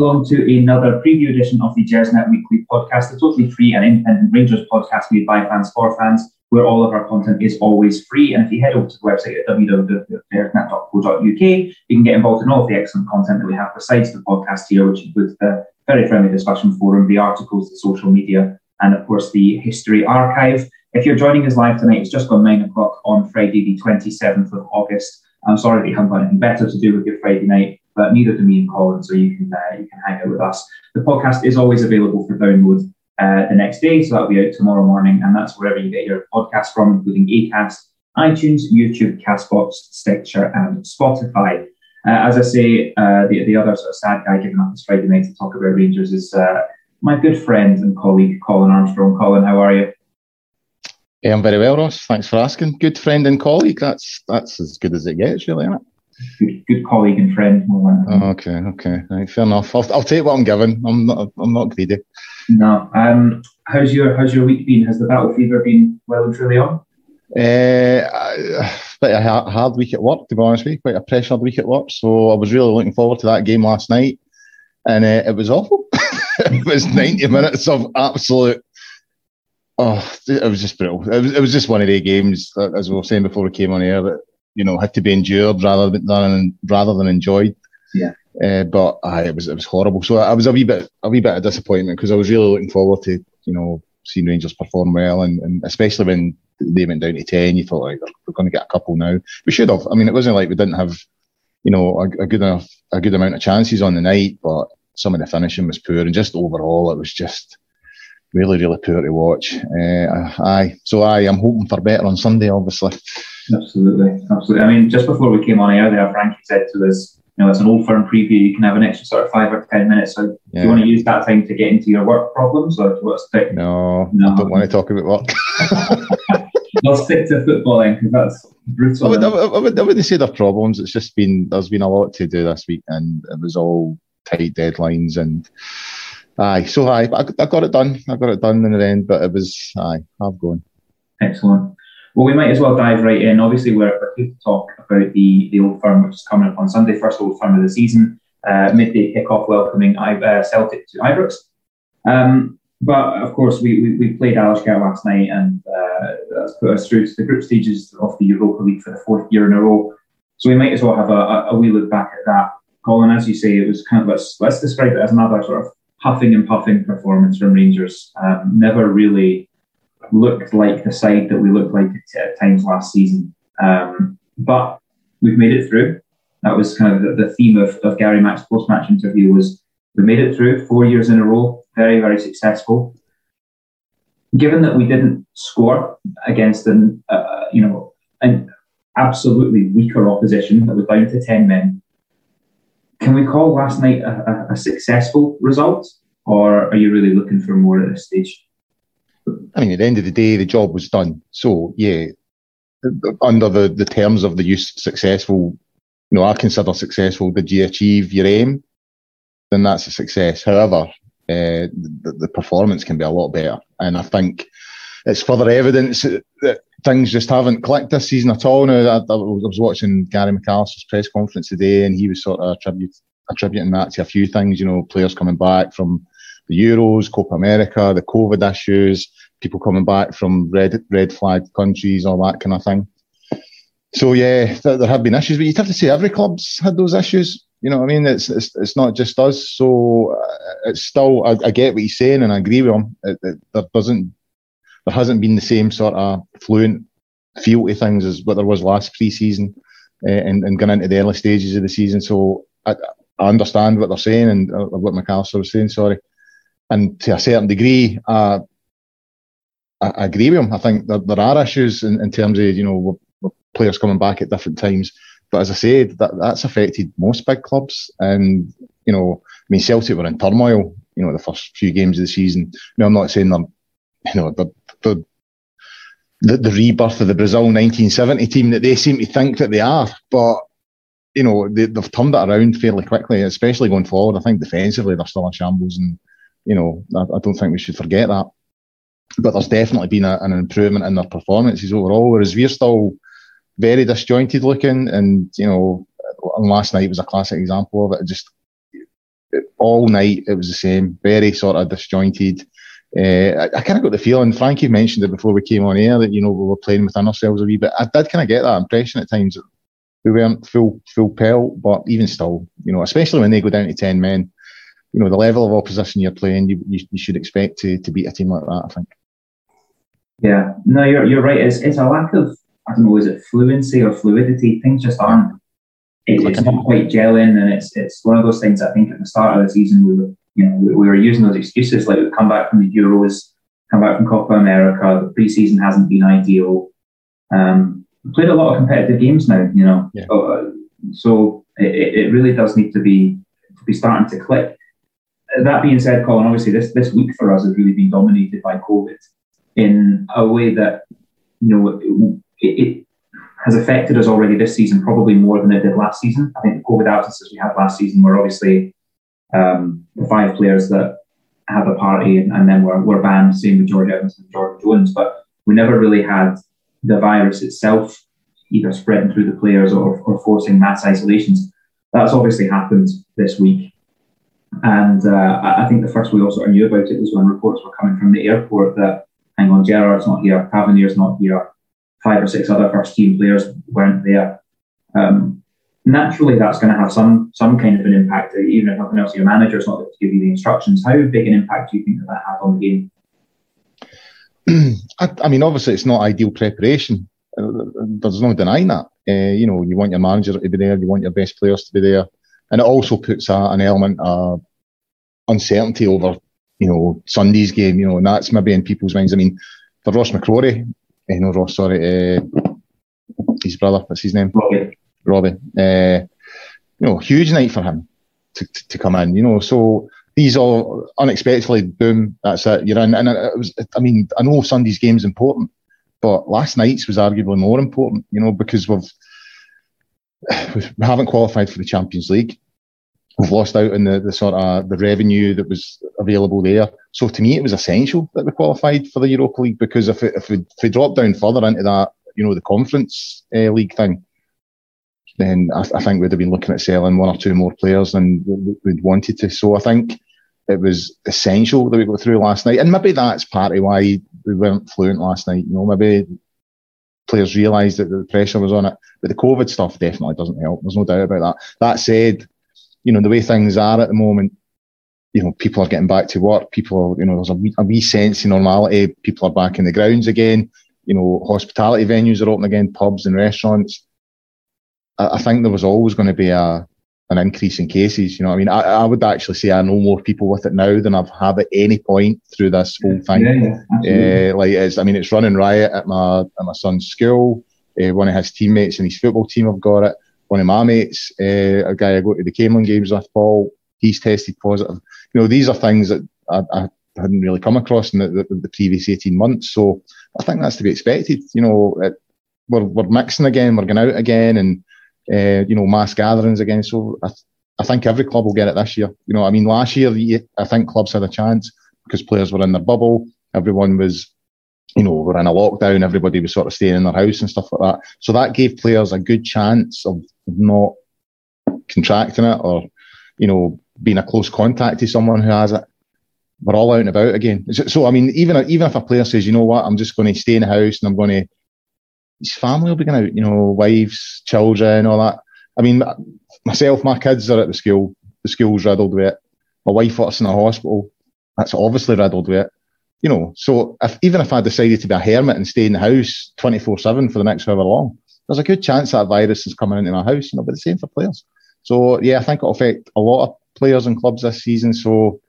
along to another preview edition of the Gersnet Weekly podcast, a totally free and independent Rangers podcast made by fans for fans, where all of our content is always free. And if you head over to the website at www.gersnet.co.uk, you can get involved in all of the excellent content that we have besides the podcast here, which includes the very friendly discussion forum, the articles, the social media, and of course the history archive. If you're joining us live tonight, it's just gone nine o'clock on Friday, the 27th of August. I'm sorry that you haven't got anything better to do with your Friday night, neither do me and Colin, so you can uh, you can hang out with us. The podcast is always available for download uh, the next day, so that'll be out tomorrow morning, and that's wherever you get your podcast from, including Acast, iTunes, YouTube, Castbox, Stitcher, and Spotify. Uh, as I say, uh, the, the other sort of sad guy giving up his Friday night to talk about Rangers is uh, my good friend and colleague, Colin Armstrong. Colin, how are you? I'm very well, Ross. Thanks for asking. Good friend and colleague. That's that's as good as it gets, really, isn't it? Good, good colleague and friend. Oh, okay, okay, right, fair enough. I'll, I'll take what I'm given. I'm not I'm not greedy. No. Um, how's your how's your week been? Has the battle fever been well and truly on? Uh, quite a hard week at work, to be honest with you. Quite a pressured week at work. So I was really looking forward to that game last night, and uh, it was awful. it was 90 minutes of absolute Oh, it was just brutal. It was, it was just one of the games, as we were saying before we came on air, that you know had to be endured rather than rather than enjoyed. Yeah. Uh, but uh, it was it was horrible. So I was a wee bit a wee bit of disappointment because I was really looking forward to you know seeing Rangers perform well, and, and especially when they went down to ten, you thought like we're going to get a couple now. We should have. I mean, it wasn't like we didn't have you know a, a good enough a good amount of chances on the night, but some of the finishing was poor, and just overall it was just really, really poor to watch. Uh, aye, so aye, I am hoping for better on Sunday, obviously. Absolutely, absolutely. I mean, just before we came on air, there, Frankie said to us, you know, it's an old firm preview. You can have an extra sort of five or ten minutes. So, yeah. do you want to use that time to get into your work problems, or what's the? No, no, I don't want to talk about work. I'll stick to footballing because that's brutal. I would, I, would, I wouldn't say they're problems. It's just been there's been a lot to do this week, and it was all tight deadlines and Aye, so aye, I, I got it done. I got it done in the end, but it was aye, I've gone. Excellent. Well, we might as well dive right in. Obviously, we're, here to talk about the, the Old Firm, which is coming up on Sunday, first Old Firm of the season. Uh, midday kickoff welcoming uh, Celtic to Ibrox. Um, but of course, we, we, we played Alashkert last night, and uh, that's put us through to the group stages of the Europa League for the fourth year in a row. So we might as well have a, a, a wee look back at that. Colin, as you say, it was kind of let's let's describe it as another sort of huffing and puffing performance from Rangers. Um, never really looked like the side that we looked like at times last season. Um, but we've made it through. That was kind of the, the theme of, of Gary Mack's post-match interview was we made it through four years in a row, very, very successful. Given that we didn't score against an, uh, you know, an absolutely weaker opposition that was down to 10 men, can we call last night a, a, a successful result, or are you really looking for more at this stage? I mean, at the end of the day, the job was done. So, yeah, under the, the terms of the use successful, you know, I consider successful, did you achieve your aim? Then that's a success. However, uh, the, the, performance can be a lot better. And I think it's further evidence that things just haven't clicked this season at all. Now, I, I was watching Gary McAllister's press conference today, and he was sort of attribute, attributing that to a few things. You know, players coming back from the Euros, Copa America, the COVID issues, people coming back from red red flag countries, all that kind of thing. So yeah, there, there have been issues, but you'd have to say every club's had those issues. You know what I mean? It's it's, it's not just us. So uh, it's still I, I, get what he's saying, and I agree with him. It, it, there doesn't there hasn't been the same sort of fluent feel to things as what there was last pre-season uh, and, and going into the early stages of the season. So I, I understand what they're saying and uh, what McAllister was saying. Sorry, and to a certain degree, uh, I, agree with him. I think there, there are issues in, in, terms of you know players coming back at different times. But as I said, that that's affected most big clubs, and you know, I mean, Celtic were in turmoil. You know, the first few games of the season. No, I'm not saying they're you know, the, the, the, the rebirth of the Brazil 1970 team that they seem to think that they are. But, you know, they, have turned it around fairly quickly, especially going forward. I think defensively they're still in shambles and, you know, I, I don't think we should forget that. But there's definitely been a, an improvement in their performances overall, whereas we're still very disjointed looking and, you know, and last night was a classic example of it. Just all night it was the same, very sort of disjointed. Uh, I, I kind of got the feeling, Frankie mentioned it before we came on air, that, you know, we were playing within ourselves a wee bit. I did kind of get that impression at times that we weren't full, full pelt, but even still, you know, especially when they go down to 10 men, you know, the level of opposition you're playing, you, you, you should expect to, to beat a team like that, I think. Yeah, no, you're, you're right. It's, it's a lack of, I don't know, is it fluency or fluidity? Things just aren't it, it's not quite gelling, and it's it's one of those things. I think at the start of the season we were you know we, we were using those excuses like we come back from the Euros, come back from Copa America. The preseason hasn't been ideal. Um, we played a lot of competitive games now, you know. Yeah. Uh, so it, it really does need to be to be starting to click. That being said, Colin, obviously this this week for us has really been dominated by COVID in a way that you know it, it has affected us already this season, probably more than it did last season. I think the COVID absences we had last season were obviously um, the five players that had the party and, and then were, were banned, same with George Evans and Jordan Jones. But we never really had the virus itself either spreading through the players or, or forcing mass isolations. That's obviously happened this week. And uh, I think the first we all sort of knew about it was when reports were coming from the airport that, hang on, Gerrard's not here, Tavernier's not here, five or six other first team players weren't there. Um, naturally, that's going to have some some kind of an impact. Even if nothing else, your manager's not able to give you the instructions. How big an impact do you think that, that had on the game? I, I, mean, obviously, it's not ideal preparation. There's no denying that. Uh, you know, you want your manager to be there, you want your best players to be there, and it also puts a, an element of uncertainty over, you know, Sunday's game. You know, and that's maybe in people's minds. I mean, for Ross McCrorie, uh, know, Ross, sorry, uh, his brother, what's his name? Robbie. Robbie. Uh, you know, huge night for him to, to, to, come in, you know, so these all unexpectedly, boom, that's it, you're in. And it was, I mean, I know Sunday's game's important, but last night's was arguably more important, you know, because we've, we haven't qualified for the Champions League. We've lost out on the, the sort of the revenue that was available there. So to me, it was essential that we qualified for the Europa League because if it, if we, if we drop down further into that, you know, the Conference uh, League thing, then I, I, think we'd have been looking at selling one or two more players than we'd wanted to. So I think it was essential that we got through last night, and maybe that's partly why we weren't fluent last night. You know, maybe players realised that the pressure was on it, but the COVID stuff definitely doesn't help. There's no doubt about that. That said, you know, the way things are at the moment, you know, people are getting back to work. People, are, you know, there's a wee, a wee sense of normality. People are back in the grounds again. You know, hospitality venues are open again, pubs and restaurants. I, I think there was always going to be a an increase in cases. You know, I mean, I, I, would actually say I know more people with it now than I've had at any point through this whole thing. Yeah, yeah, uh, like, it's, I mean, it's running riot at my at my son's school. Uh, one of his teammates in his football team have got it. One of my mates, uh, a guy I go to the Camelon games with, Paul, he's tested positive you know, these are things that I, I hadn't really come across in the, the, the, previous 18 months. So I think that's to be expected. You know, it, we're, we're mixing again, we're going out again, and, uh, you know, mass gatherings again. So I, I think every club will get it this year. You know, I mean, last year, I think clubs had a chance because players were in their bubble. Everyone was, you know, we're in a lockdown. Everybody was sort of staying in their house and stuff like that. So that gave players a good chance of not contracting it or, you know, being a close contact to someone who has it, we're all out and about again. So, I mean, even even if a player says, you know what, I'm just going to stay in the house and I'm going to, his family will be going out, you know, wives, children, all that. I mean, myself, my kids are at the school. The school's riddled with it. My wife works in a hospital. That's obviously riddled with it. You know, so if, even if I decided to be a hermit and stay in the house 24 7 for the next however long, there's a good chance that virus is coming into my house, and it'll be the same for players. So, yeah, I think it'll affect a lot of players and clubs this season, so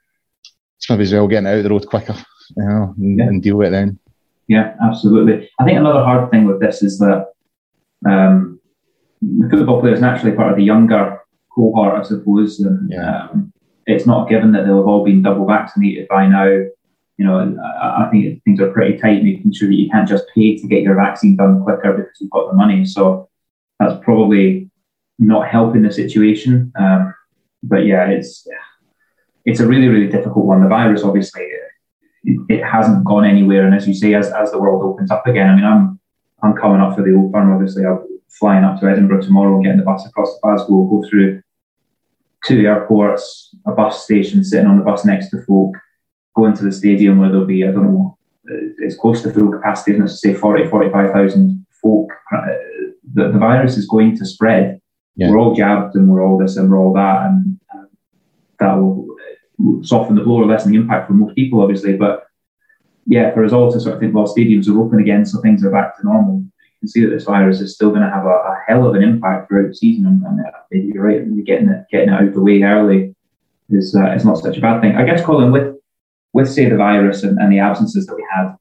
it's maybe as well getting out of the road quicker, you know, and, yeah. and deal with it then. Yeah, absolutely. I think another hard thing with this is that um, the football players naturally part of the younger cohort, I suppose, and yeah. um, it's not given that they'll have all been double vaccinated by now. You know, I, think things are pretty tight, making sure that you can't just pay to get your vaccine done quicker because you've got the money. So that's probably not helping the situation. Um, but yeah, it's it's a really really difficult one. The virus, obviously, it, it, hasn't gone anywhere, and as you say, as as the world opens up again, I mean, I'm I'm coming up for the old firm. Obviously, I'm flying up to Edinburgh tomorrow getting the bus across to Glasgow. Go through two airports, a bus station, sitting on the bus next to folk, going to the stadium where there'll be, I don't know, it's close to full capacity, isn't it? Say 40, 45,000 folk. Uh, the, the virus is going to spread. Yeah. We're all jabbed and we're all this and we're all that, and uh, that will soften the blow or lessen the impact for most people, obviously. But yeah, for us all to sort of think, well, stadiums are open again, so things are back to normal. You can see that this virus is still going to have a, a hell of an impact throughout the season, and, and uh, you're right, getting it getting it out of the way early is uh, is not such a bad thing. I guess, Colin, with with say the virus and, and the absences that we had,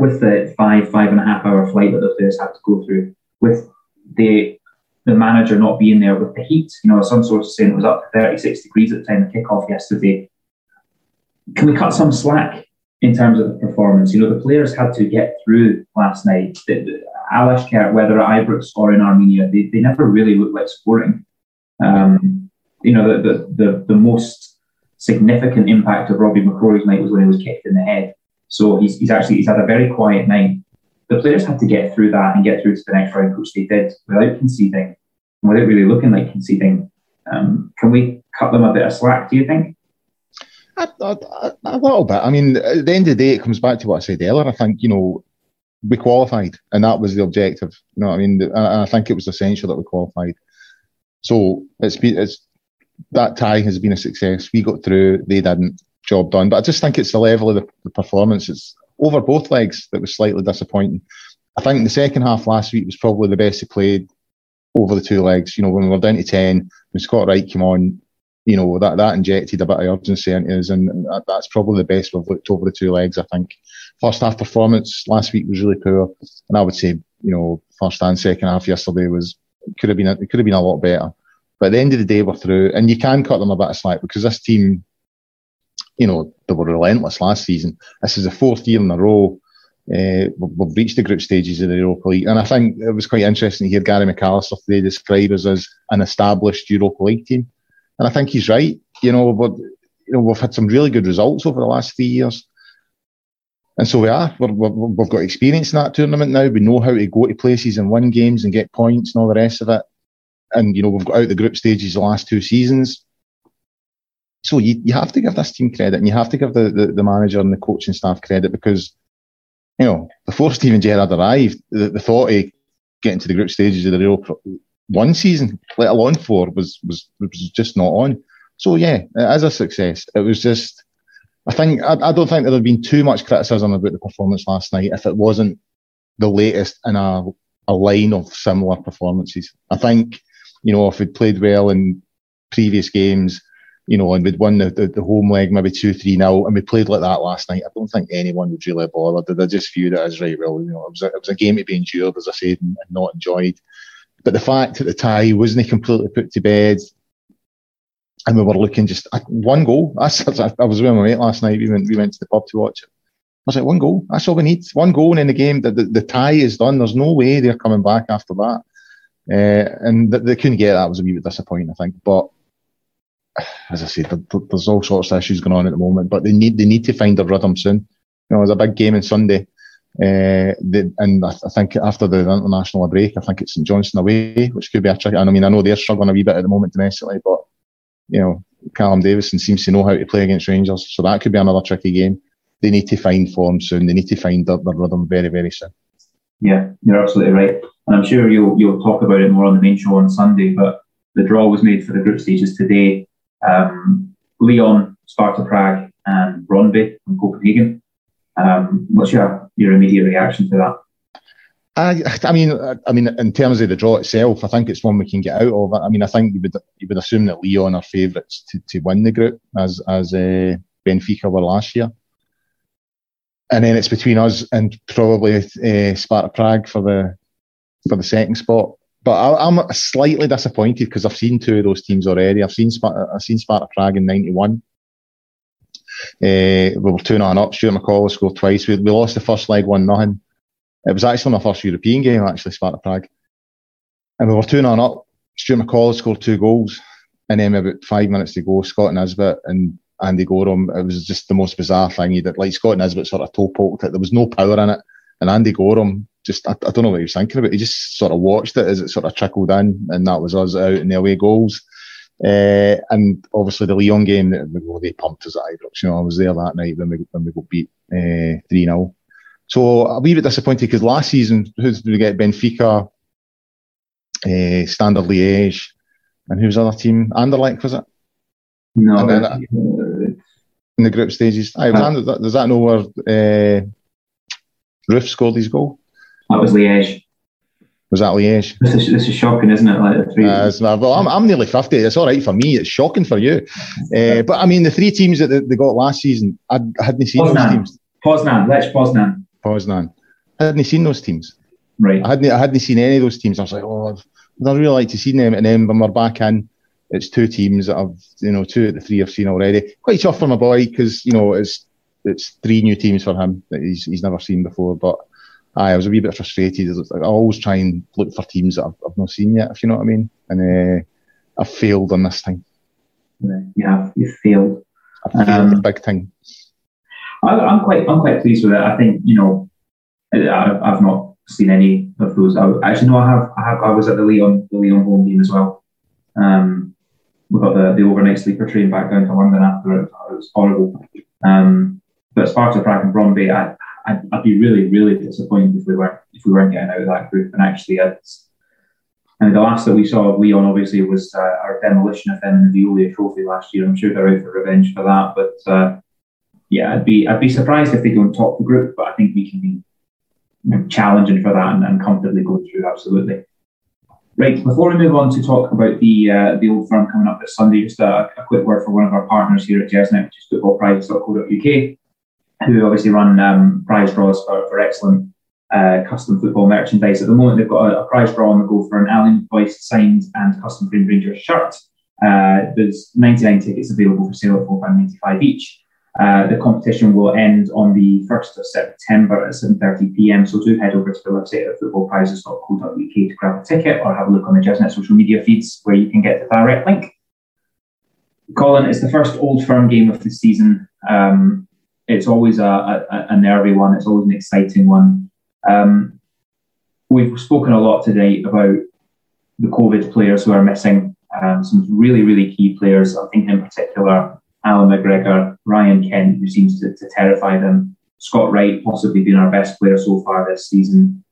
with the five five and a half hour flight that the players had to go through, with the the manager not being there with the heat. You know, some sources saying it was up to 36 degrees at the time of kickoff yesterday. Can we cut some slack in terms of the performance? You know, the players had to get through last night. Alashkert, whether at Ibrox or in Armenia, they, they never really looked like scoring. Um, you know, the, the, the, the, most significant impact of Robbie McCrorie's night was when he was kicked in the head. So he's, he's actually he's had a very quiet night the players had to get through that and get through to the next round, which they did without conceding, without really looking like conceding. Um, can we cut them a bit of slack? Do you think? A, a, a, little bit. I mean, at the end of the day, it comes back to what I said earlier. I think you know we qualified, and that was the objective. You know, I mean, and I think it was essential that we qualified. So it's been it's that tie has been a success. We got through, they didn't. Job done. But I just think it's the level of the, the performance. It's over both legs that was slightly disappointing. I think the second half last week was probably the best he played over the two legs. You know, when we were down to 10, when Scott Wright came on, you know, that, that injected a bit of urgency into us, and that's probably the best we've looked over the two legs, I think. First half performance last week was really poor, and I would say, you know, first and second half yesterday was could have been it could have been a lot better. But at the end of the day, we're through, and you can cut them a bit of slack because this team you know, they were relentless last season. This is the fourth year in a row. Uh, we've reached the group stages of the Europa League, and I think it was quite interesting to hear Gary McAllister today describe us as an established Europa League team, and I think he's right. You know, but you know, we've had some really good results over the last three years, and so we are. we have got experience in that tournament now. We know how to go to places and win games and get points and all the rest of it. And you know, we've got out the group stages the last two seasons. So you, you have to give this team credit and you have to give the, the, the manager and the coaching staff credit because, you know, before Steven Gerrard arrived, the, the thought of getting to the group stages of the real one season, let alone four, was, was, was just not on. So yeah, is a success. It was just, I think, I, I don't think there had been too much criticism about the performance last night if it wasn't the latest in a, a line of similar performances. I think, you know, if we'd played well in previous games, you know, and we'd won the, the, the home leg maybe 2 3 now, and we played like that last night. I don't think anyone would really bother. They just viewed it as right, well, you know, it was a, it was a game to be endured, as I said, and, and not enjoyed. But the fact that the tie wasn't completely put to bed, and we were looking just uh, one goal. I, I was with my mate last night. We went, we went to the pub to watch it. I was like, one goal. That's all we need. One goal in the game. The, the, the tie is done. There's no way they're coming back after that. Uh, and they, they couldn't get that. was a wee bit disappointing, I think. But as I said, there's all sorts of issues going on at the moment, but they need they need to find a rhythm soon. You know, there's a big game on Sunday, uh, and I, I, think after the international break, I think it's St Johnstone away, which could be a tricky. And I mean, I know they're struggling a wee bit at the moment domestically, but you know, Callum Davidson seems to know how to play against Rangers, so that could be another tricky game. They need to find form soon. They need to find their, their rhythm very, very soon. Yeah, you're absolutely right, and I'm sure you'll you'll talk about it more on the main show on Sunday. But the draw was made for the group stages today um, Lyon, Sparta Prague, and Brøndby from Copenhagen. Um, what's your your immediate reaction to that? I, I mean, I mean, in terms of the draw itself, I think it's one we can get out of. I mean, I think you would you would assume that Lyon are favourites to, to win the group as as uh, Benfica were last year, and then it's between us and probably uh, Sparta Prague for the for the second spot. But I, am slightly disappointed because I've seen two of those teams already. I've seen Sparta, I've seen Sparta Prague in '91. Uh, we were two 0 up. Stuart McCall scored twice. We, we lost the first leg one nothing. It was actually my first European game, actually Sparta Prague, and we were two 0 up. Stuart McCall scored two goals, and then about five minutes to go, Scott Nisbet and Andy Goram. It was just the most bizarre thing. He did like Scott Nisbet sort of toe poked it. There was no power in it, and Andy Goram just I, I, don't know what he was thinking about. He just sort of watched it as it sort of trickled in, and that was us out in the away goals. Uh, and obviously the Lyon game, they pumped us at Ibrox. You know, I was there that night when we when we got beat uh, three 0 So a wee bit disappointed because last season, who did we get? Benfica, uh, Standard Liège, and who was the other team? Anderlecht was it? No, then, uh, in the group stages. Aye, was uh, does that know where uh, Roofe scored his goal? That was Liège. Was that Liège? This is, this is shocking, isn't it? Like three. Uh, well, I'm, I'm nearly 50. It's all right for me. It's shocking for you. Uh, but I mean, the three teams that they got last season, I, I hadn't seen Poznan. those teams. Poznan, Lech Poznan. Poznan. I hadn't seen those teams. Right. I hadn't, I hadn't seen any of those teams. I was like, oh, I'd, I'd really like to see them. And then when we're back in, it's two teams that I've, you know, two of the three I've seen already. Quite tough for my boy because, you know, it's it's three new teams for him that he's, he's never seen before. But I was a wee bit frustrated. I always try and look for teams that I've, I've not seen yet, if you know what I mean. And uh, I've failed on this thing. Yeah, you've failed. I've failed um, the big thing. I, am quite, I'm quite pleased with it. I think you know, I, I've not seen any of those. I, actually, no, I have. I have. I was at the Lyon, the Lyon home game as well. Um, we got the, the overnight sleeper train back down to London after it. It was horrible. Um, but Sparta Prague and Brøndby, I, I'd, I'd, be really, really disappointed if we weren't if we weren't getting out of that group. And actually, it's, and the last that we saw of Lyon obviously was uh, our demolition of them in the Veolia Trophy last year. I'm sure they're out for revenge for that. But uh, yeah, I'd be I'd be surprised if they don't top the group. But I think we can be challenging for that and, and comfortably go through. Absolutely. Right, before we move on to talk about the uh, the old firm coming up this Sunday, just a, a, quick word for one of our partners here at Gersnet, which is footballprize.co.uk who obviously run um, prize draws for, for excellent uh, custom football merchandise. At the moment, they've got a, a, prize draw on the go for an Alan Boyce signed and custom framed Rangers shirt. Uh, there's 99 tickets available for sale at £4.95 each. Uh, the competition will end on the 1st of September at 7.30 pm, so do head over to the website at footballprizes.co.uk to grab a ticket or have a look on the Gersnet social media feeds where you can get the direct link. Colin, it's the first Old Firm game of the season. Um, it's always a, a, a, nervy one. It's always an exciting one. Um, we've spoken a lot today about the COVID players who are missing. Um, some really, really key players. I think in particular, Allan McGregor, Ryan Kent, who seems to, to terrify them. Scott Wright, possibly been our best player so far this season.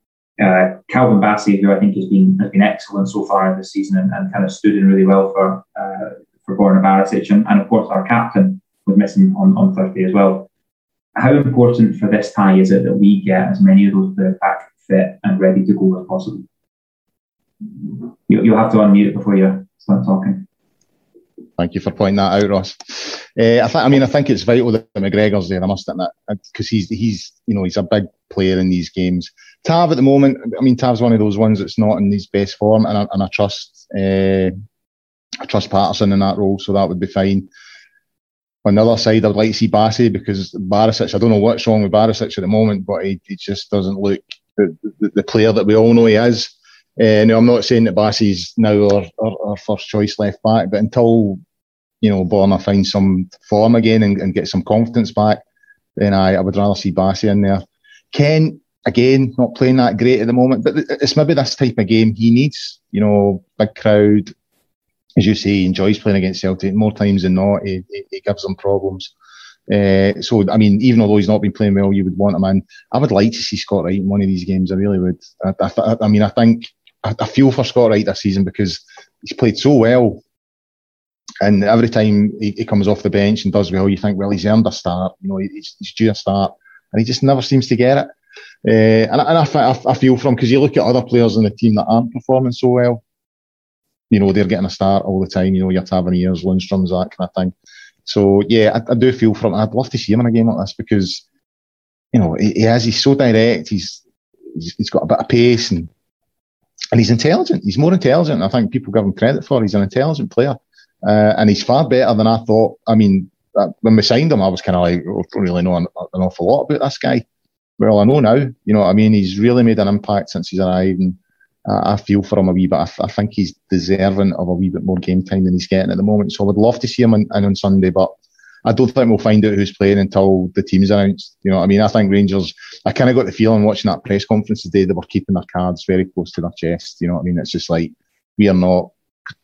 Uh, Calvin Bassey, who I think has been has been excellent so far this season and, and kind of stood in really well for uh, for Borna Barisic, and, and of course our captain was missing on, on Thursday as well how important for this tie is it that we get as many of those players back fit and ready to go as possible? You, will have to unmute before you start talking. Thank you for pointing that out, Ross. Uh, I, th- I mean, I think it's vital that McGregor's there. I must admit, because he's he's you know he's a big player in these games. Tav at the moment, I mean, Tav's one of those ones that's not in his best form, and I, and I trust uh, I trust Patterson in that role, so that would be fine. On the other side, I'd like to see Bassey because Barisic, I don't know what's wrong with Barisic at the moment, but he, he just doesn't look the, the, the, player that we all know he is. Uh, now, I'm not saying that Bassey's now our, our, our, first choice left back, but until, you know, Borna finds some form again and, and some confidence back, then I, I would rather see Bassey in there. Kent, again, not playing that great at the moment, but it's maybe this type of game he needs, you know, big crowd, as you say, enjoys playing against Celtic more times than not. He, he, he gives them problems. Uh, so, I mean, even although he's not been playing well, you would want him in. I would like to see Scott Wright in one of these games. I really would. I, I, I mean, I think I, feel for Scott Wright this season because he's played so well. And every time he, he, comes off the bench and does well, you think, well, he's earned a start. You know, he's, he's due a start. And he just never seems to get it. Uh, and, and I, I, feel for him because you look at other players in the team that aren't performing so well you know, they're getting a start all the time. You know, your Taverniers, Lundstram's, that kind of thing. So yeah, I, I, do feel for him. I'd love to see him in a game like this because, you know, he, he has. He's so direct. He's he's got a bit of pace and and he's intelligent. He's more intelligent. I think people give him credit for. He's an intelligent player, uh, and he's far better than I thought. I mean, uh, when we signed him, I was kind of like, oh, don't really know an, an, awful lot about this guy. Well, I know now. You know what I mean? He's really made an impact since he's arrived, and I, I feel for him a wee bit. I, I, think he's deserving of a wee bit more game time than he's getting at the moment. So I would love to see him in, on Sunday, but I don't think we'll find out who's playing until the team's announced. You know what I mean? I think Rangers, I kind of got the feeling watching that press conference today, they were keeping their cards very close to their chest. You know what I mean? It's just like, we are not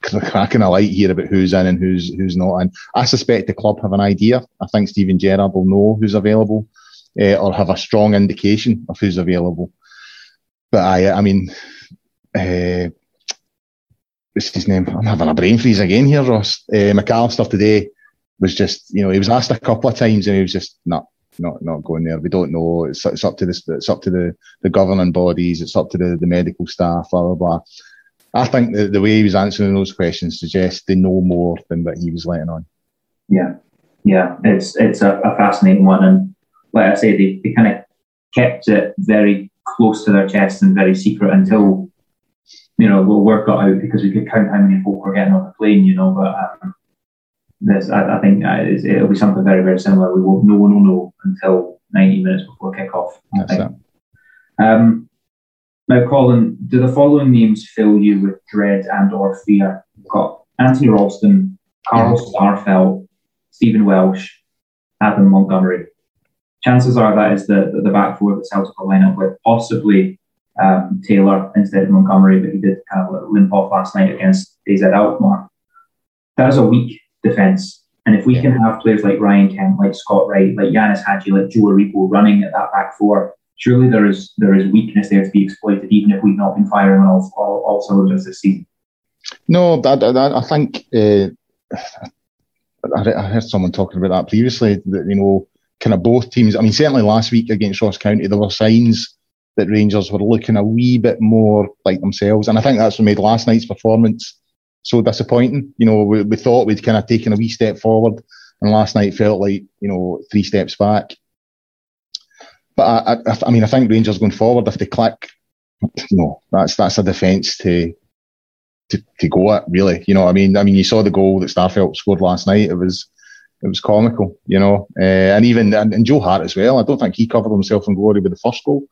cracking a light here about who's in and who's who's not in. I suspect the club have an idea. I think Steven Gerrard will know who's available uh, or have a strong indication of who's available. But I, I mean, uh, what's his name? I'm having a brain freeze again here, Ross. Uh, McAllister today was just, you know, he was asked a couple of times and he was just not, not, not going there. We don't know. It's, it's up to this. It's up to the, the governing bodies. It's up to the, the medical staff. Blah blah blah. I think the, the way he was answering those questions suggests they know more than what he was letting on. Yeah, yeah, it's it's a, a fascinating one, and like I say, they, they kind of kept it very close to their chest and very secret until you know the work got out because we could count how many folk were getting off the plane, you know. But um, this, I, I think uh, it'll be something very very similar. We won't, no one will know until 90 minutes before kick off. That's it. Um, now, Colin, do the following names fill you with dread and or fear? We've got Anthony Ralston, Carl. Starfelt, Stephen Welsh, Adam Montgomery. Chances are that is the, the, back four that Celtic will line up with, possibly um, Taylor instead of Montgomery, but he did kind of limp off last night against AZ Alkmaar. That is a weak defence. And if we yeah. can have players like Ryan Kent, like Scott Wright, like Ianis Hagi, like Joe Aribo running at that back four, surely there is there is weakness there to be exploited, even if we've not been firing on all, all, all cylinders this season. No, I, I, I think uh, I, heard someone talking about that previously. That you know, kind of both teams. I mean, certainly last week against Ross County, there were signs that Rangers were looking a wee bit more like themselves, and I think that's what made last night's performance so disappointing. You know, we, we thought we'd kind of taken a wee step forward, and last night felt like you know three steps back. But I, I, I mean, I think Rangers going forward, if they click, you know, that's that's a defence to, to to go at really. You know, I mean, I mean, you saw the goal that Starfelt scored last night. It was it was comical, you know, uh, and even and, and, Joe Hart as well. I don't think he covered himself in glory with the first goal.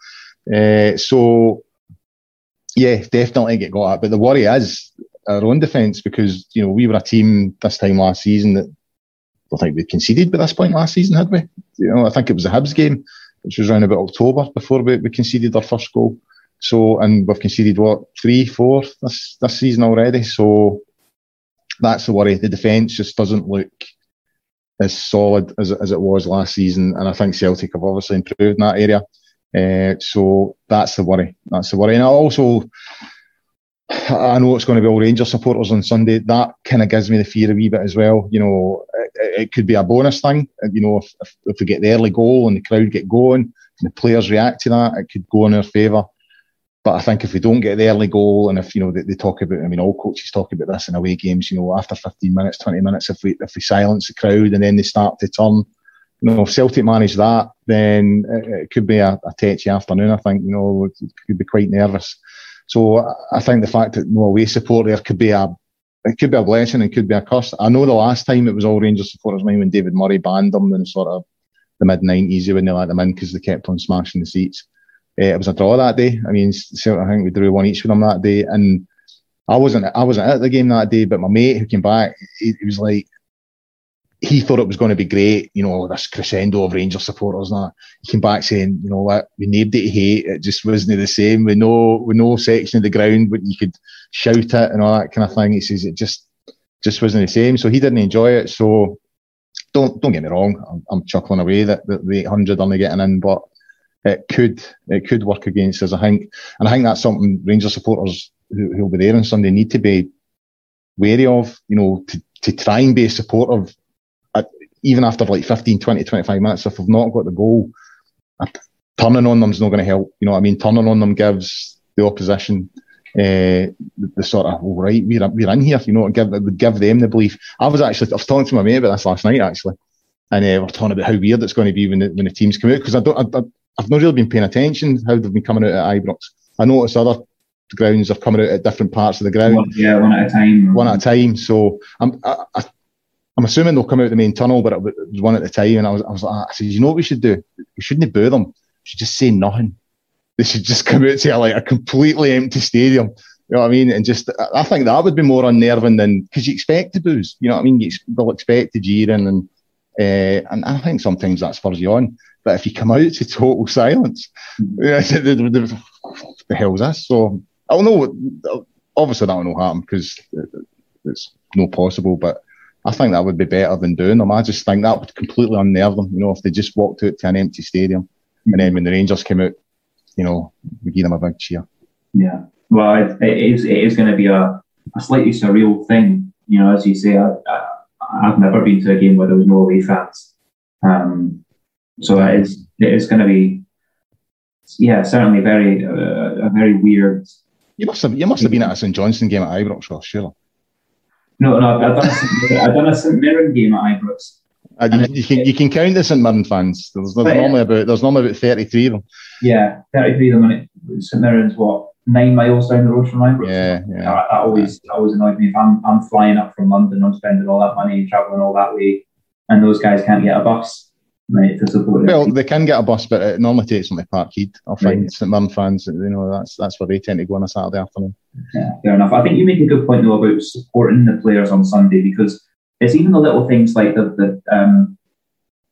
Uh, so yeah, definitely get got at. But the worry is our own defence because you know we were a team this time last season that I don't think we conceded by this point last season, had we? You know, I think it was a Hibs game which was around about October before we, we conceded our first goal. So, and we've conceded what three, four this this season already. So that's the worry. The defence just doesn't look as solid as as it was last season, and I think Celtic have obviously improved in that area. Uh, so that's the worry. That's the worry. And I also, I know it's going to be all Rangers supporters on Sunday. That kind of gives me the fear a wee bit as well. You know, it could be a bonus thing. Uh, you know, if, if, if, we get the early goal and the crowd get going and the players react to that, it could go in our favour. But I think if we don't get the early goal and if, you know, they, they, talk about, I mean, all coaches talk about this in away games, you know, after 15 minutes, 20 minutes, if we, if we silence the crowd and then they start to turn, you know, if Celtic manage that, then it, it could be a, a tetchy afternoon, I think, you know, it could be quite nervous. So I think the fact that no away support there could be a, it could be a blessing, and could be a curse. I know the last time it was all Rangers supporters mind when David Murray banned them in sort of the mid nineties when they let them in because they kept on smashing the seats. Uh, it was a draw that day. I mean, I think we drew one each with them that day, and I wasn't I wasn't at the game that day, but my mate who came back, he, he was like, he thought it was going to be great, you know, this crescendo of Rangers supporters and that. He came back saying, you know what, we named it hate, it just wasn't the same. We know we know section of the ground but you could shout it and all that kind of thing. He says it just just wasn't the same. So he didn't enjoy it. So don't don't get me wrong, I'm, I'm chuckling away that, that the 800 aren't getting in, but it could it could work against us, I think. And I think that's something Rangers supporters who, who'll be there on Sunday need to be wary of, you know, to, to try and be supportive even after like 15, 20, 25 minutes, if we've not got the goal, turning on them is not going to help. You know what I mean? Turning on them gives the opposition uh, the, the, sort of, oh, right, we're, we're in here, you know, give, it would give them the belief. I was actually, I was talking to my mate about this last night, actually, and uh, we're talking about how weird it's going to be when the, when the teams come out, because I don't, I, I've not really been paying attention how they've been coming out at Ibrox. I notice other grounds are coming out at different parts of the ground. One, yeah, one at a time. One at a time. So I'm, I, I, I'm assuming they'll come out the main tunnel, but it was one at the time. And I was, I was like, I said, you know what we should do? We shouldn't boo them. We should just say nothing. They should just come out to a, like a completely empty stadium. You know what I mean? And just, I think that would be more unnerving than, because you expect to booze. You know what I mean? You, they'll expect to jeering and, uh, and I think sometimes that spurs you on. But if you come out to total silence, yeah, the, the, this? So I don't know. Obviously, that will not happen because it's not possible. But I think that would be better than doing them. I just think that would completely unnerve them. You know, if they just walked out to an empty stadium, mm-hmm. and then when the Rangers came out, you know, we give them a big cheer. Yeah, well, it, it is it is going to be a, a slightly surreal thing. You know, as you say, I, I, have never been to a game where there was no away fans. Um, so it is it is going to be, yeah, certainly very uh, a very weird. You must have you must have been at a St Johnstone game at Ibrox, surely. No, no, I've done a, I've done a St Mirren game at Ibrox. Uh, you, you, can you can count the St Mirren fans. There's, there's normally about there's normally about thirty three of them. Yeah, thirty three of them. And it, St Mirren's what nine miles down the road from Ibrox. Yeah, yeah. That, that always that always annoyed me. If I'm I'm flying up from London, I'm spending all that money traveling all that way, and those guys can't get a bus. Right, to support well, they can get a bus, but it normally takes them to Parkhead. I'll find right. St Mirren fans, you know, that's that's where they tend to go on a Saturday afternoon. Yeah, fair enough. I think you make a good point though about supporting the players on Sunday because it's even the little things like the, the um,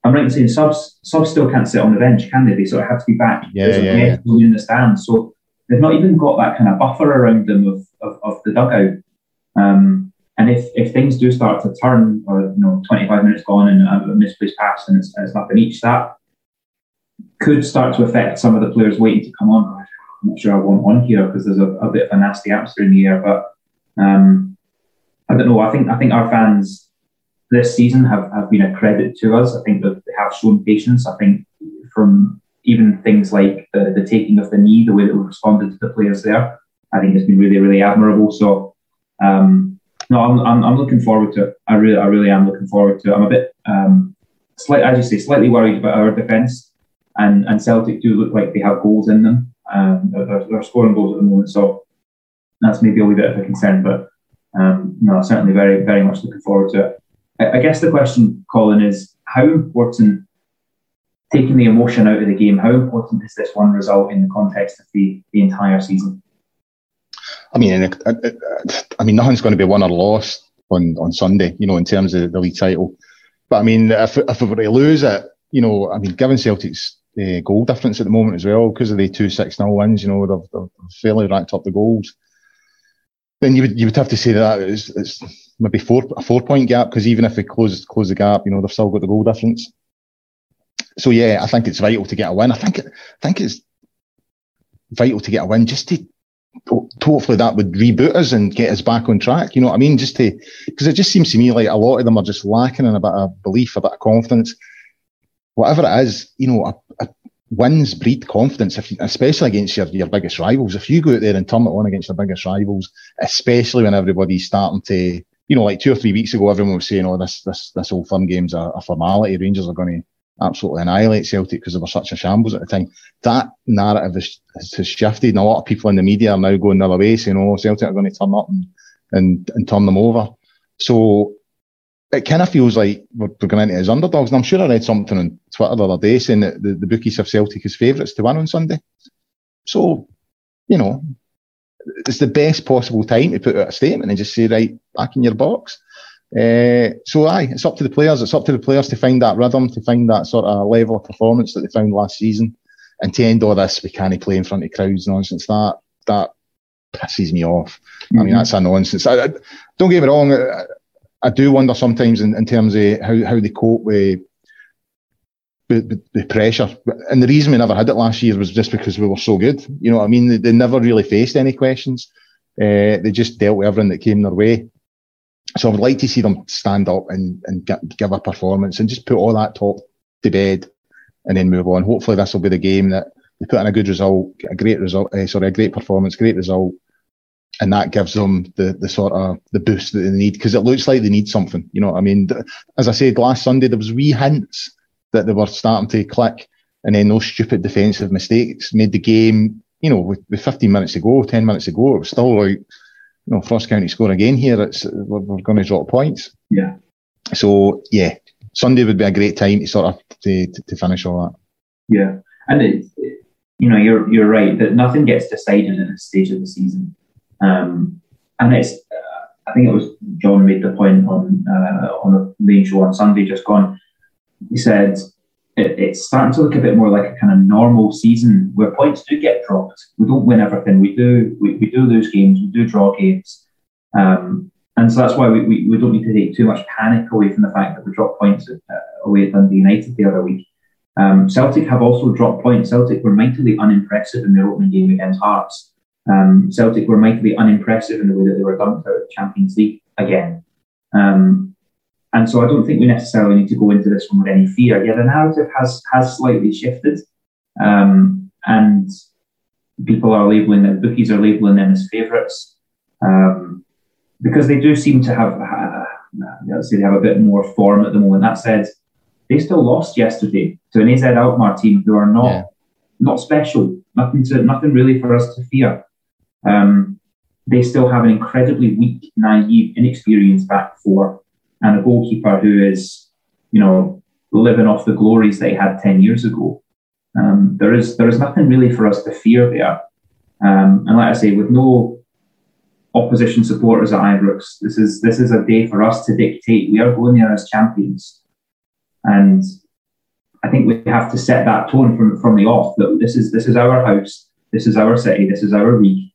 I'm right in saying subs subs still can't sit on the bench, can they? They sort of have to be back. Yeah, There's yeah, yeah. in the stands, so they've not even got that kind of buffer around them of of, of the dugout. Um, and if, if things do start to turn, or you know, 25 minutes gone and a misplaced pass and it's, it's nothing each, that could start to affect some of the players waiting to come on. I'm not sure I want one here because there's a, a, bit of a nasty atmosphere in the air. But um, I don't know. I think I think our fans this season have, have been a credit to us. I think that they have shown patience. I think from even things like the, the taking of the knee, the way that we responded to the players there, I think it's been really, really admirable. So um, no, I'm, I'm, I'm, looking forward to it. I really, I really am looking forward to it. I'm a bit, um, slight, as you say, slightly worried about our defence, and and Celtic do look like they have goals in them. Um, they're, they're scoring goals at the moment, so that's maybe a wee bit of a concern. But um, no, certainly very, very much looking forward to it. I, I guess the question, Colin, is how important taking the emotion out of the game. How important is this one result in the context of the, the entire season? I mean, I mean, nothing's going to be won or lost on, on Sunday, you know, in terms of the league title. But I mean, if, if we were to lose it, you know, I mean, given Celtic's uh, goal difference at the moment as well, because of the two 6 0 wins, you know, they've, they've, fairly racked up the goals. Then you would you would have to say that it's, it's maybe four a four point gap because even if they close close the gap, you know, they've still got the goal difference. So yeah, I think it's vital to get a win. I think I think it's vital to get a win just to hopefully that would reboot us and get us back on track. You know what I mean? Just to, because it just seems to me like a lot of them are just lacking in a bit of belief, a bit of confidence. Whatever it is, you know, a, a wins breed confidence, if, especially against your, your biggest rivals. If you go out there and turn it on against your biggest rivals, especially when everybody's starting to, you know, like two or three weeks ago, everyone was saying, oh, this, this, this Old Firm game's a, a formality. Rangers are going to absolutely annihilate Celtic because they were such a shambles at the time. That narrative has, has, shifted, and a lot of people in the media are now going the other way, saying, "Oh, Celtic are going to turn up and and, and turn them over." So it kind of feels like we're, we're going into as underdogs. And I'm sure I read something on Twitter the other day saying that the, the bookies have Celtic as favourites to win on Sunday. So, you know, it's the best possible time to put out a statement and just say, right, back in your box. Uh, so aye, it's up to the players. It's up to the players to find that rhythm, to find that sort of level of performance that they found last season, and to end all this, we can't play in front of crowds nonsense. That that pisses me off. Mm-hmm. I mean, mm-hmm. that's a nonsense. I, I, don't get me wrong. I, I do wonder sometimes in, in, terms of how, how they cope with, with, with pressure. And the reason we never had it last year was just because we were so good. You know what I mean? They, they never really faced any questions. Uh, they just dealt with everything that came their way. So I would like to see them stand up and, and give a performance and just put all that talk to bed and then move on. Hopefully this will be the game that they put in a good result, a great result, uh, sorry, a great performance, great result. And that gives them the, the sort of the boost that they need because it looks like they need something. You know what I mean? As I said last Sunday, there was wee hints that they were starting to click and then those stupid defensive mistakes made the game, you know, with, with 15 minutes to go, 10 minutes to go, it was still like, you know, Ross County score again here, it's we're, we're going to drop points. Yeah. So yeah, Sunday would be a great time to sort of to, to, to finish all that. Yeah, and it, you know, you're you're right that nothing gets decided at this stage of the season, um, and it's. Uh, I think it was John made the point on uh, on the main show on Sunday just gone. He said it, it's starting to look a bit more like a kind of normal season where points do get dropped. We don't win everything. We do we, we do lose games. We do draw games. Um, and so that's why we, we, we, don't need to take too much panic away from the fact that we dropped points uh, away at Dundee United the other week. Um, Celtic have also dropped points. Celtic were mightily unimpressive in their opening game against Hearts. Um, Celtic were mightily unimpressive in the way that they were dumped out of the Champions League again. Um, and so I don't think we necessarily need to go into this one with any fear. Yeah, the narrative has has slightly shifted, um, and people are labeling them, bookies are labeling them as favourites um, because they do seem to have, uh, let's say, they have a bit more form at the moment. That said, they still lost yesterday to an AZ Alkmaar team who are not yeah. not special. Nothing to nothing really for us to fear. Um, they still have an incredibly weak, naive, inexperienced back four and a goalkeeper who is, you know, living off the glories they had 10 years ago. Um, there is there is nothing really for us to fear there. Um, and like I say, with no opposition supporters at Ibrox, this is this is a day for us to dictate. We are going there as champions. And I think we have to set that tone from, from the off that this is this is our house, this is our city, this is our league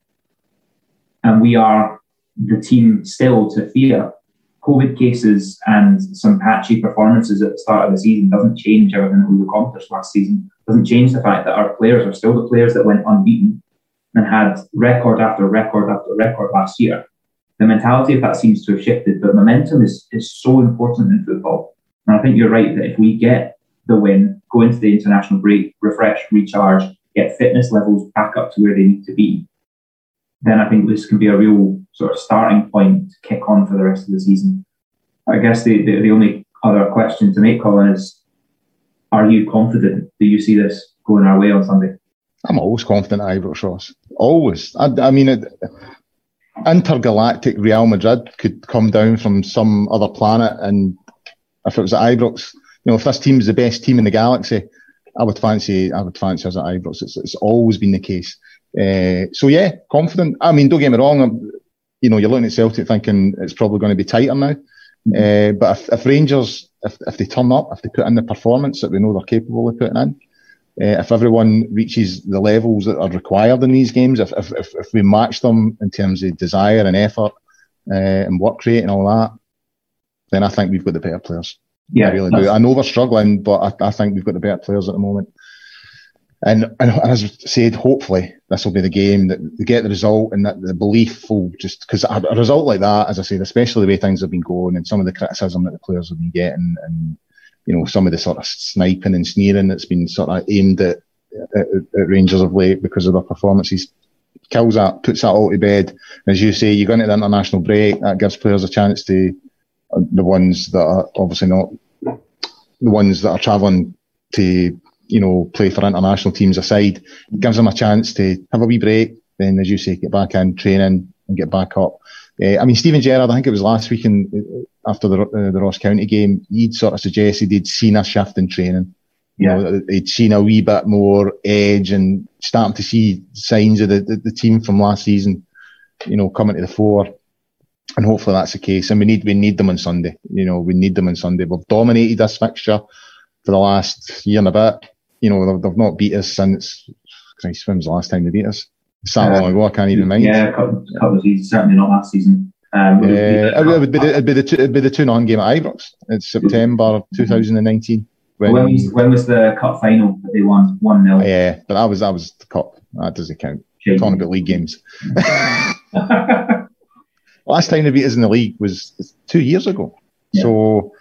and we are the team still to fear. COVID cases and some patchy performances at the start of the season doesn't change everything that we accomplished last season. Doesn't change the fact that our players are still the players that went unbeaten and had record after record after record last year. The mentality of that seems to have shifted, but momentum is, is so important in football. And I think you're right that if we get the win, go into the international break, refresh, recharge, get fitness levels back up to where they need to be, then I think this can be a real sort of starting point to kick on for the rest of the season. I guess the, the, the only other question to make, Colin, is are you confident? Do you see this going our way on Sunday? I'm always confident Ibrox Ross. Always. I, I mean, it, intergalactic Real Madrid could come down from some other planet, and if it was at Ibrox, you know, if this team is the best team in the galaxy, I would fancy I would fancy us at Ibrox. It's, it's always been the case. Uh, so yeah, confident. I mean, don't get me wrong. I'm, you know, you're looking at Celtic thinking it's probably going to be tighter now. Uh, but if, if, Rangers, if, if they turn up, if they put in the performance that we know they're capable of putting in, uh, if everyone reaches the levels that are required in these games, if, if, if, we match them in terms of desire and effort and work rate and all that, then I think we've got the better players. Yeah, I really do. I know we're struggling, but I, I think we've got the better players at the moment. And, and as I said, hopefully this will be the game that we get the result and that the belief will just, because a, a, result like that, as I said, especially the way things have been going and some of the criticism that the players have been getting and, you know, some of the sort of sniping and sneering that's been sort of aimed at, at, at Rangers of late because of their performances kills that, puts that all to bed. As you say, you go into the international break, that gives players a chance to, uh, the ones that are obviously not, the ones that are travelling to you know, play for international teams aside, it gives them a chance to have a wee break. Then, as you say, get back in training and get back up. Uh, I mean, Steven Gerrard, I think it was last week in, uh, after the, uh, the Ross County game, he'd sort of suggested he'd seen a shift in training. You yeah. know, he'd seen a wee bit more edge and starting to see signs of the, the, the team from last season, you know, coming to the fore and hopefully that's the case. And we need we need them on Sunday. You know, we need them on Sunday. We've dominated this fixture for the last year and a bit you know, they've, they've not beat us since, Christ, when was the last time they beat us? It's that long ago, I can't even mind. Yeah, a couple, a couple of seasons, certainly not last season. Um, yeah, it, would, be the, it'd be the two, it'd be the two non game at Ibrox. It's September 2019. When, when, was, when was the cup final that they won? One 0 Yeah, but that was that was the cup. That doesn't count. Shame. Talking about league games. Last time they beat us in the league was two years ago. Yeah. So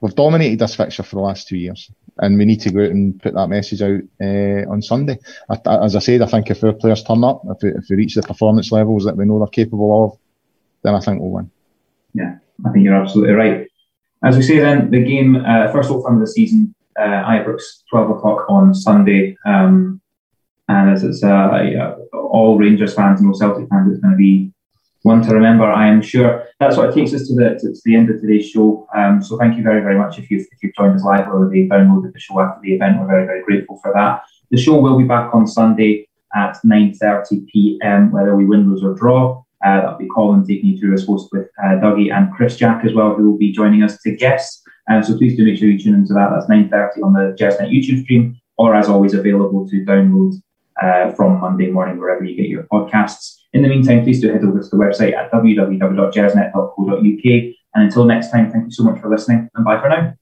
we've dominated this fixture for the last two years and we need to go out and put that message out uh, on Sunday. I, as I said, I think if our players turn up, if we, if we reach the performance levels that we know they're capable of, then I think we'll win. Yeah, I think you're absolutely right. As we say, then the game, uh, first Old Firm of the season, uh, Ibrox, twelve o'clock on Sunday, um, and as it's uh, all Rangers fans and all Celtic fans, it's going to be one to remember, I am sure. That's what takes us to the to, to the end of today's show. Um, so thank you very, very much if you've, if you've joined us live or they downloaded the show after the event. We're very, very grateful for that. The show will be back on Sunday at 9.30 p.m., whether we win, lose or draw. Uh, that'll be Colin taking you through as host with uh, Dougie and Chris Jack as well, who will be joining us to guest. Um, so please do make sure you tune into that. That's 9.30 on the Gersnet YouTube stream, or as always, available to download uh, from Monday morning, wherever you get your podcasts. In the meantime, please do head over to the website at www.gersnet.co.uk. And until next time, thank you so much for listening and bye for now.